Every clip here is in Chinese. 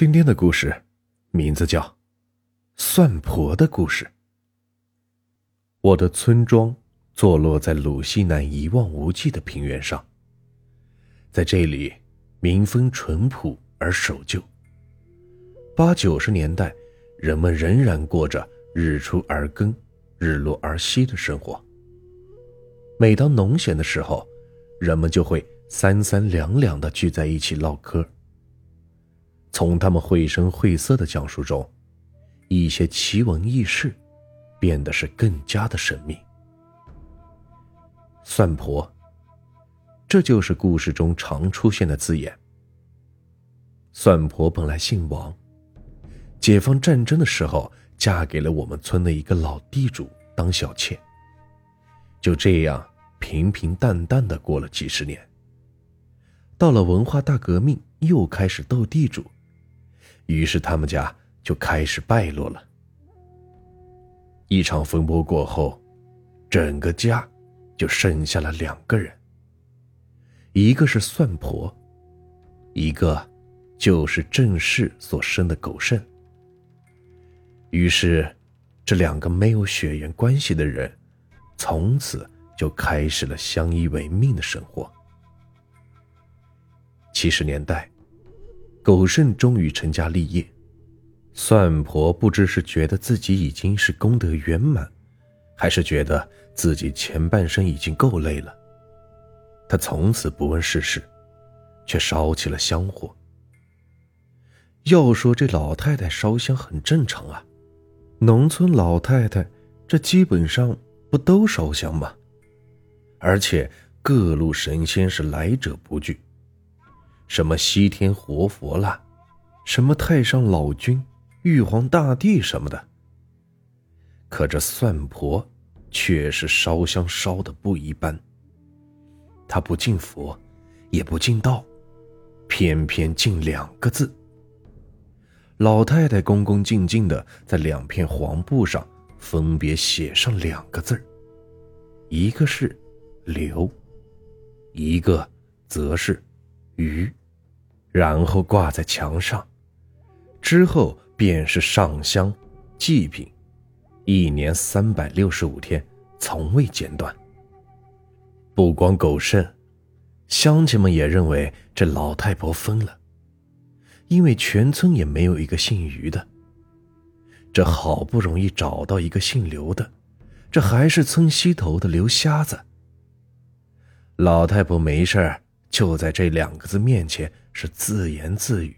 今天的故事名字叫《算婆的故事》。我的村庄坐落在鲁西南一望无际的平原上，在这里民风淳朴而守旧。八九十年代，人们仍然过着日出而耕、日落而息的生活。每当农闲的时候，人们就会三三两两的聚在一起唠嗑。从他们绘声绘色的讲述中，一些奇闻异事变得是更加的神秘。算婆，这就是故事中常出现的字眼。算婆本来姓王，解放战争的时候嫁给了我们村的一个老地主当小妾，就这样平平淡淡的过了几十年。到了文化大革命，又开始斗地主。于是他们家就开始败落了。一场风波过后，整个家就剩下了两个人，一个是算婆，一个就是郑氏所生的狗剩。于是，这两个没有血缘关系的人，从此就开始了相依为命的生活。七十年代。狗剩终于成家立业，算婆不知是觉得自己已经是功德圆满，还是觉得自己前半生已经够累了。她从此不问世事，却烧起了香火。要说这老太太烧香很正常啊，农村老太太这基本上不都烧香吗？而且各路神仙是来者不拒。什么西天活佛啦，什么太上老君、玉皇大帝什么的。可这算婆却是烧香烧的不一般。她不敬佛，也不敬道，偏偏敬两个字。老太太恭恭敬敬的在两片黄布上分别写上两个字一个是“刘”，一个则是“鱼”。然后挂在墙上，之后便是上香、祭品，一年三百六十五天，从未间断。不光狗剩，乡亲们也认为这老太婆疯了，因为全村也没有一个姓于的。这好不容易找到一个姓刘的，这还是村西头的刘瞎子。老太婆没事就在这两个字面前。是自言自语，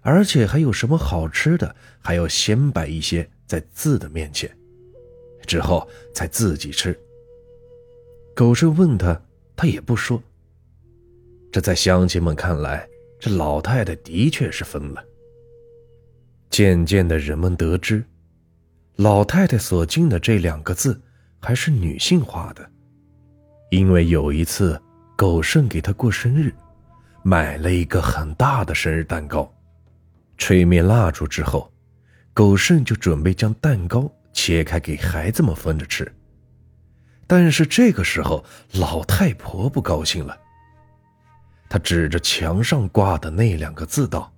而且还有什么好吃的，还要先摆一些在字的面前，之后才自己吃。狗剩问他，他也不说。这在乡亲们看来，这老太太的确是疯了。渐渐的，人们得知，老太太所敬的这两个字还是女性化的，因为有一次，狗剩给她过生日。买了一个很大的生日蛋糕，吹灭蜡烛之后，狗剩就准备将蛋糕切开给孩子们分着吃。但是这个时候，老太婆不高兴了，她指着墙上挂的那两个字道：“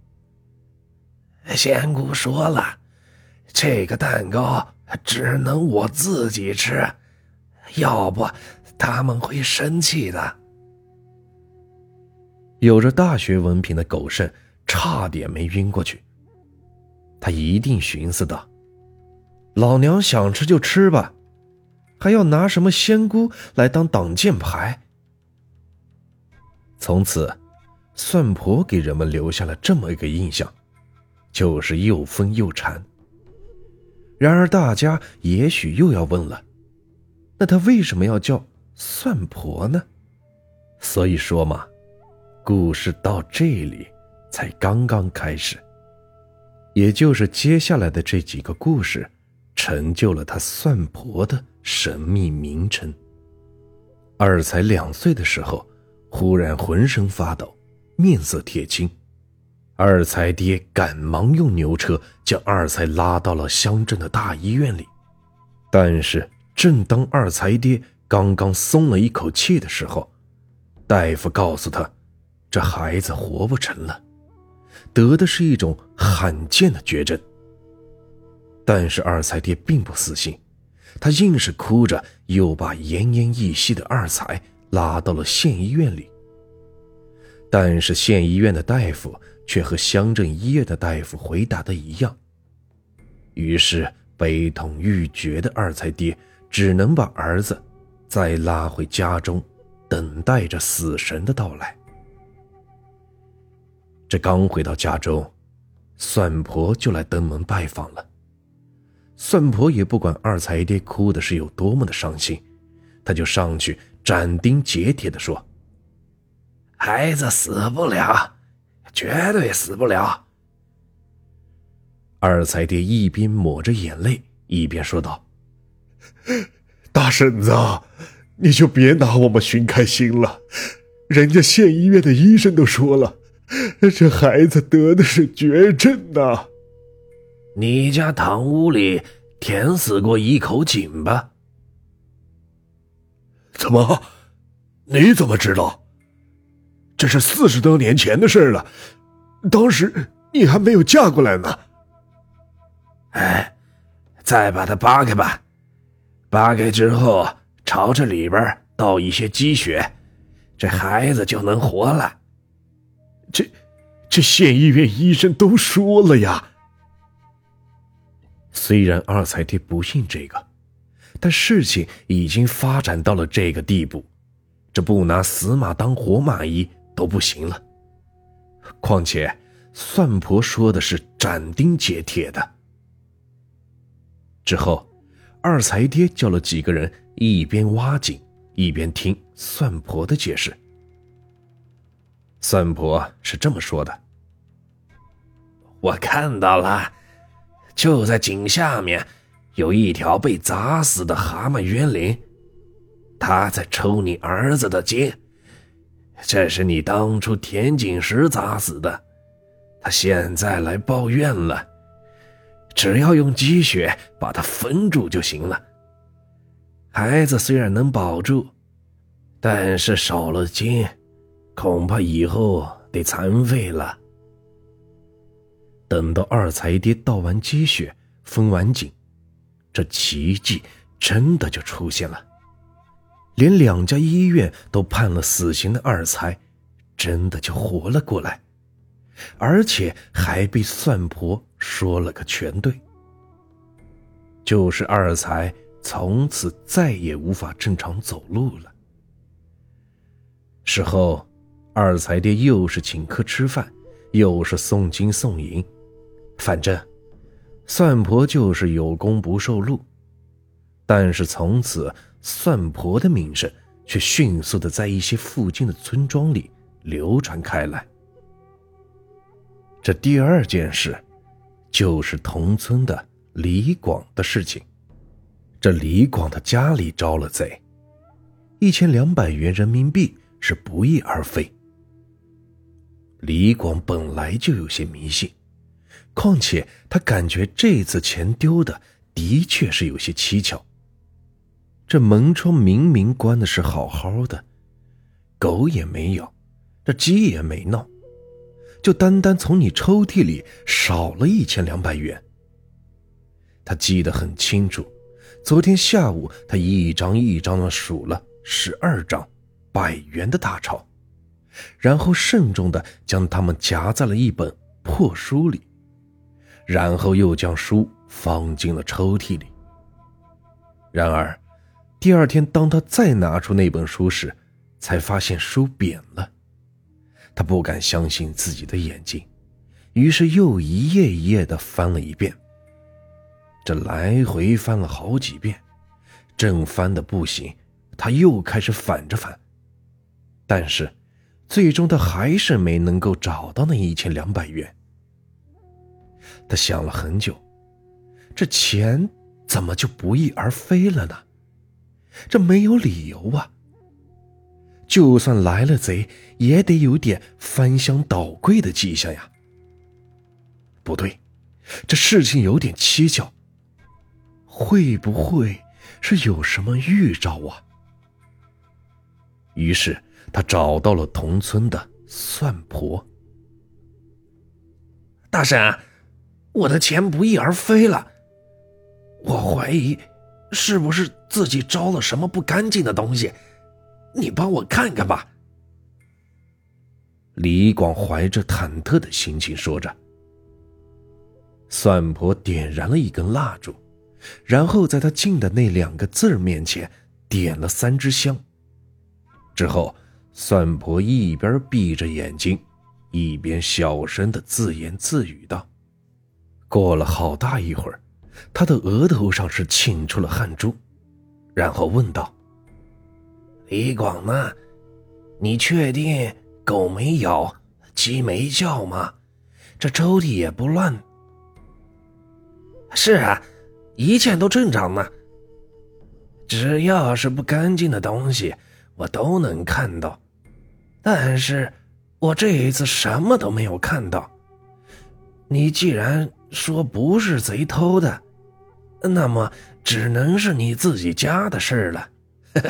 仙姑说了，这个蛋糕只能我自己吃，要不他们会生气的。”有着大学文凭的狗剩差点没晕过去。他一定寻思道：“老娘想吃就吃吧，还要拿什么仙姑来当挡箭牌？”从此，算婆给人们留下了这么一个印象，就是又疯又馋。然而，大家也许又要问了：那他为什么要叫算婆呢？所以说嘛。故事到这里才刚刚开始，也就是接下来的这几个故事，成就了他算婆的神秘名称。二才两岁的时候，忽然浑身发抖，面色铁青，二才爹赶忙用牛车将二才拉到了乡镇的大医院里。但是，正当二才爹刚刚松了一口气的时候，大夫告诉他。这孩子活不成了，得的是一种罕见的绝症。但是二才爹并不死心，他硬是哭着又把奄奄一息的二才拉到了县医院里。但是县医院的大夫却和乡镇医院的大夫回答的一样。于是悲痛欲绝的二才爹只能把儿子再拉回家中，等待着死神的到来。这刚回到家中，算婆就来登门拜访了。算婆也不管二才爹哭的是有多么的伤心，他就上去斩钉截铁的说：“孩子死不了，绝对死不了。”二才爹一边抹着眼泪，一边说道：“大婶子，你就别拿我们寻开心了，人家县医院的医生都说了，这孩子得的是绝症呐。”你家堂屋里填死过一口井吧？怎么？你怎么知道？这是四十多年前的事了，当时你还没有嫁过来呢。哎，再把它扒开吧，扒开之后朝着里边倒一些鸡血，这孩子就能活了。这，这县医院医生都说了呀。虽然二才爹不信这个，但事情已经发展到了这个地步，这不拿死马当活马医都不行了。况且算婆说的是斩钉截铁的。之后，二才爹叫了几个人，一边挖井，一边听算婆的解释。算婆是这么说的：“我看到了。”就在井下面，有一条被砸死的蛤蟆冤灵，他在抽你儿子的筋。这是你当初填井时砸死的，他现在来抱怨了。只要用积雪把它封住就行了。孩子虽然能保住，但是少了筋，恐怕以后得残废了。等到二才爹倒完积血、封完井，这奇迹真的就出现了。连两家医院都判了死刑的二才，真的就活了过来，而且还被算婆说了个全对。就是二才从此再也无法正常走路了。事后，二才爹又是请客吃饭，又是送金送银。反正，算婆就是有功不受禄，但是从此算婆的名声却迅速的在一些附近的村庄里流传开来。这第二件事，就是同村的李广的事情。这李广的家里招了贼，一千两百元人民币是不翼而飞。李广本来就有些迷信。况且他感觉这次钱丢的的确是有些蹊跷。这门窗明明关的是好好的，狗也没咬，这鸡也没闹，就单单从你抽屉里少了一千两百元。他记得很清楚，昨天下午他一张一张的数了十二张百元的大钞，然后慎重的将它们夹在了一本破书里。然后又将书放进了抽屉里。然而，第二天当他再拿出那本书时，才发现书扁了。他不敢相信自己的眼睛，于是又一页一页的翻了一遍。这来回翻了好几遍，正翻的不行，他又开始反着翻。但是，最终他还是没能够找到那一千两百元。他想了很久，这钱怎么就不翼而飞了呢？这没有理由啊！就算来了贼，也得有点翻箱倒柜的迹象呀。不对，这事情有点蹊跷。会不会是有什么预兆啊？于是他找到了同村的算婆。大婶，我的钱不翼而飞了，我怀疑是不是自己招了什么不干净的东西，你帮我看看吧。李广怀着忐忑的心情说着。算婆点燃了一根蜡烛，然后在他进的那两个字面前点了三支香。之后，算婆一边闭着眼睛，一边小声的自言自语道：“过了好大一会儿，他的额头上是沁出了汗珠，然后问道：‘李广呢？你确定狗没咬，鸡没叫吗？这抽屉也不乱。’”是啊，一切都正常呢。只要是不干净的东西，我都能看到。但是，我这一次什么都没有看到。你既然说不是贼偷的，那么只能是你自己家的事了。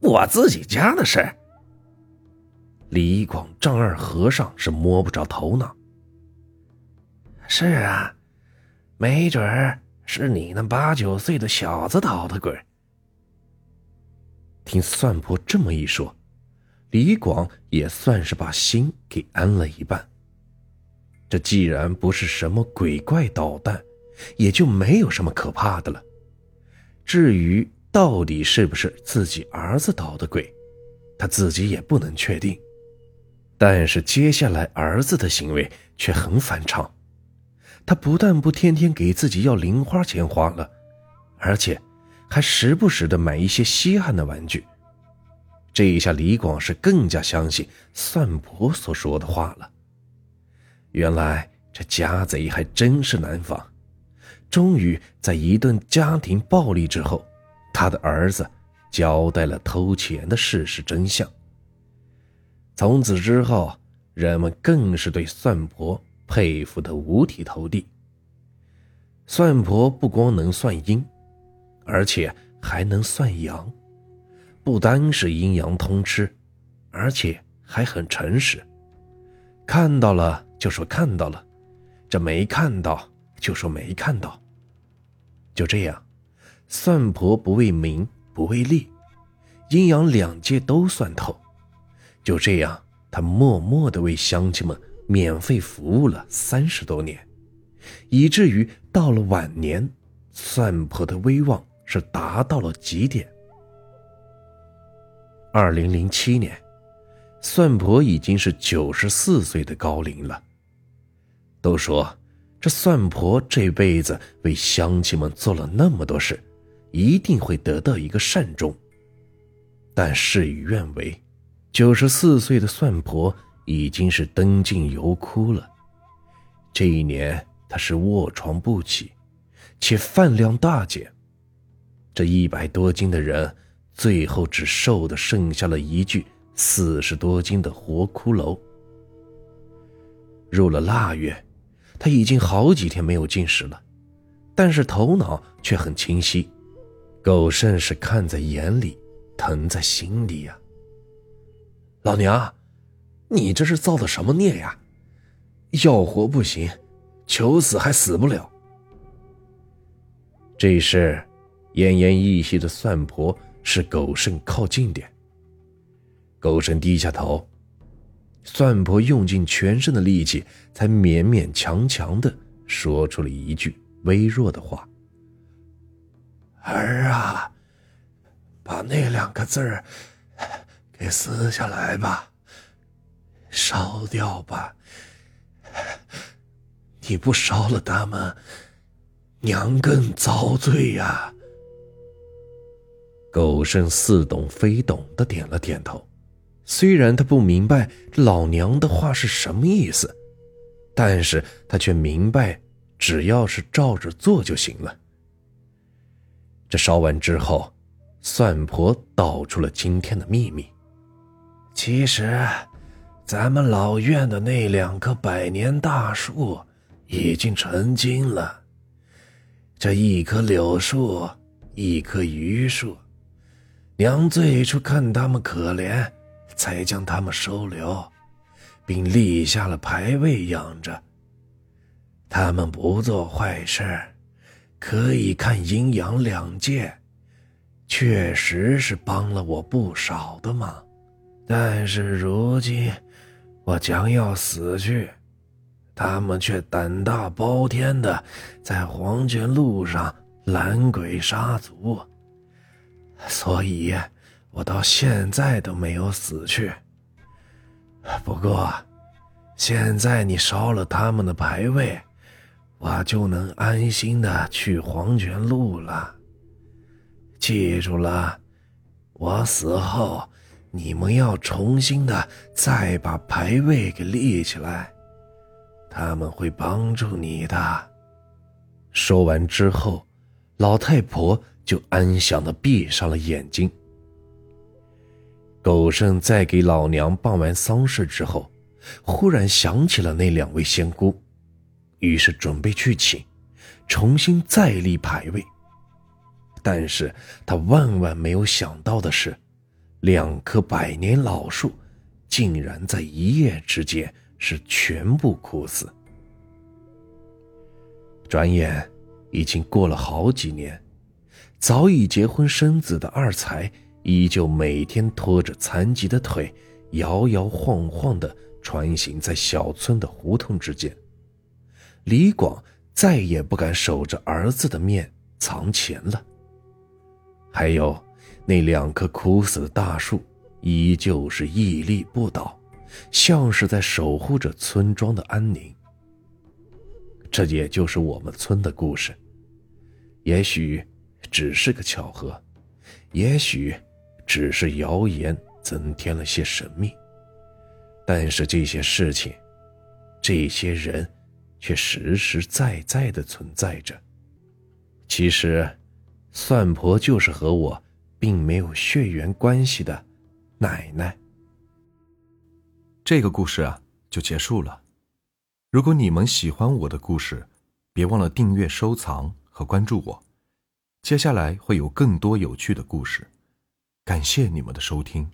我自己家的事。李广丈二和尚是摸不着头脑。是啊，没准儿是你那八九岁的小子捣的鬼。听算婆这么一说，李广也算是把心给安了一半。这既然不是什么鬼怪捣蛋，也就没有什么可怕的了。至于到底是不是自己儿子捣的鬼，他自己也不能确定。但是接下来儿子的行为却很反常。他不但不天天给自己要零花钱花了，而且还时不时的买一些稀罕的玩具。这一下，李广是更加相信算婆所说的话了。原来这家贼还真是难防。终于在一顿家庭暴力之后，他的儿子交代了偷钱的事实真相。从此之后，人们更是对算婆。佩服的五体投地。算婆不光能算阴，而且还能算阳，不单是阴阳通吃，而且还很诚实。看到了就说看到了，这没看到就说没看到。就这样，算婆不为名不为利，阴阳两界都算透。就这样，他默默的为乡亲们。免费服务了三十多年，以至于到了晚年，算婆的威望是达到了极点。二零零七年，算婆已经是九十四岁的高龄了。都说这算婆这辈子为乡亲们做了那么多事，一定会得到一个善终。但事与愿违，九十四岁的算婆。已经是灯尽油枯了。这一年，她是卧床不起，且饭量大减。这一百多斤的人，最后只瘦的剩下了一具四十多斤的活骷髅。入了腊月，他已经好几天没有进食了，但是头脑却很清晰。狗剩是看在眼里，疼在心里呀。老娘。你这是造的什么孽呀？要活不行，求死还死不了。这时，奄奄一息的算婆是狗剩靠近点。狗剩低下头，算婆用尽全身的力气，才勉勉强强的说出了一句微弱的话：“儿啊，把那两个字儿给撕下来吧。”烧掉吧！你不烧了他们，娘更遭罪呀。狗剩似懂非懂的点了点头，虽然他不明白老娘的话是什么意思，但是他却明白，只要是照着做就行了。这烧完之后，算婆道出了今天的秘密。其实。咱们老院的那两棵百年大树已经成精了。这一棵柳树，一棵榆树，娘最初看他们可怜，才将他们收留。并立下了牌位养着。他们不做坏事，可以看阴阳两界，确实是帮了我不少的忙。但是如今我将要死去，他们却胆大包天的在黄泉路上拦鬼杀卒，所以我到现在都没有死去。不过，现在你烧了他们的牌位。我就能安心的去黄泉路了。记住了，我死后，你们要重新的再把牌位给立起来，他们会帮助你的。说完之后，老太婆就安详的闭上了眼睛。狗剩在给老娘办完丧事之后，忽然想起了那两位仙姑。于是准备去请，重新再立牌位。但是他万万没有想到的是，两棵百年老树竟然在一夜之间是全部枯死。转眼已经过了好几年，早已结婚生子的二才依旧每天拖着残疾的腿，摇摇晃晃地穿行在小村的胡同之间。李广再也不敢守着儿子的面藏钱了。还有那两棵枯死的大树，依旧是屹立不倒，像是在守护着村庄的安宁。这也就是我们村的故事。也许只是个巧合，也许只是谣言增添了些神秘。但是这些事情，这些人。却实实在在的存在着。其实，算婆就是和我并没有血缘关系的奶奶。这个故事啊，就结束了。如果你们喜欢我的故事，别忘了订阅、收藏和关注我。接下来会有更多有趣的故事。感谢你们的收听。